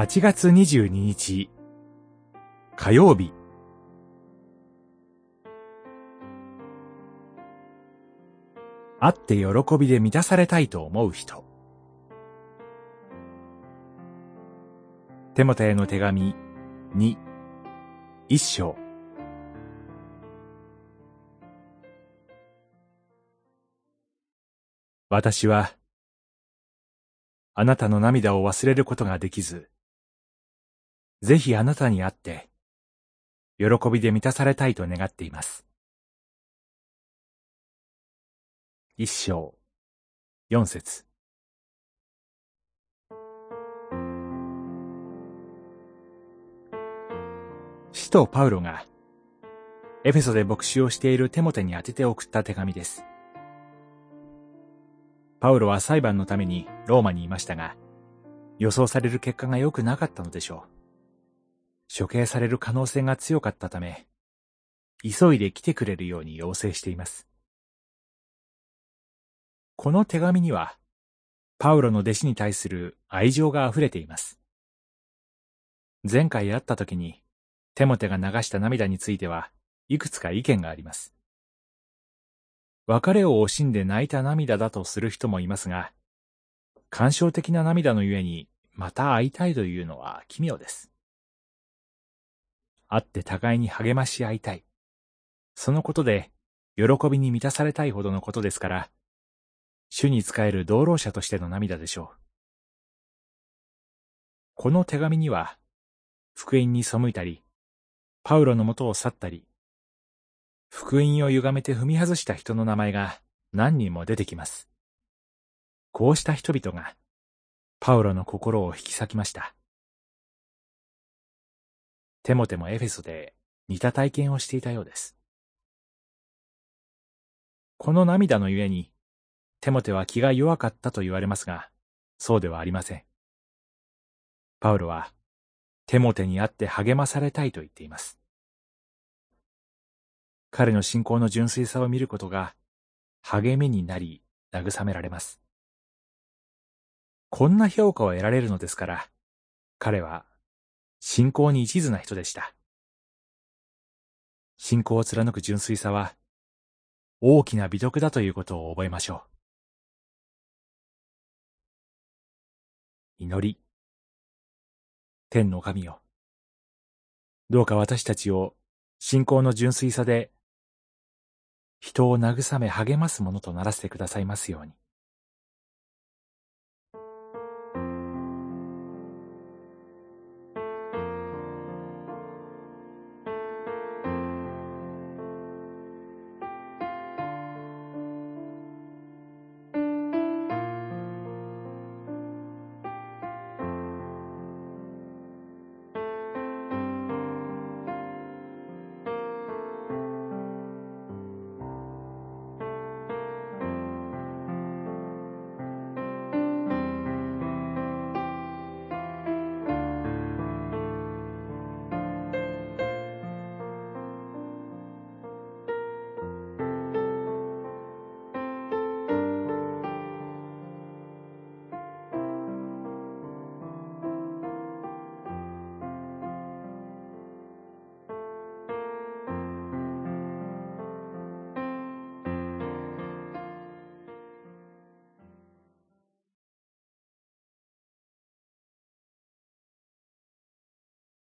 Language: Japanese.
8月22日。火曜日。会って喜びで満たされたいと思う人。テモテへの手紙2一章。私はあなたの涙を忘れることができず、ぜひあなたに会って、喜びで満たされたいと願っています。一章、四節。使徒パウロが、エフェソで牧師をしているテモテに宛てて送った手紙です。パウロは裁判のためにローマにいましたが、予想される結果が良くなかったのでしょう。処刑される可能性が強かったため、急いで来てくれるように要請しています。この手紙には、パウロの弟子に対する愛情が溢れています。前回会った時に、テモテが流した涙については、いくつか意見があります。別れを惜しんで泣いた涙だとする人もいますが、感傷的な涙のゆえに、また会いたいというのは奇妙です。会って互いに励まし合いたい。そのことで、喜びに満たされたいほどのことですから、主に仕える道路者としての涙でしょう。この手紙には、福音に背いたり、パウロの元を去ったり、福音を歪めて踏み外した人の名前が何人も出てきます。こうした人々が、パウロの心を引き裂きました。テモテもエフェソで似た体験をしていたようです。この涙のゆえに、テモテは気が弱かったと言われますが、そうではありません。パウロは、テモテに会って励まされたいと言っています。彼の信仰の純粋さを見ることが励みになり慰められます。こんな評価を得られるのですから、彼は信仰に一途な人でした。信仰を貫く純粋さは大きな美徳だということを覚えましょう。祈り。天の神よ。どうか私たちを信仰の純粋さで人を慰め励ますものとならせてくださいますように。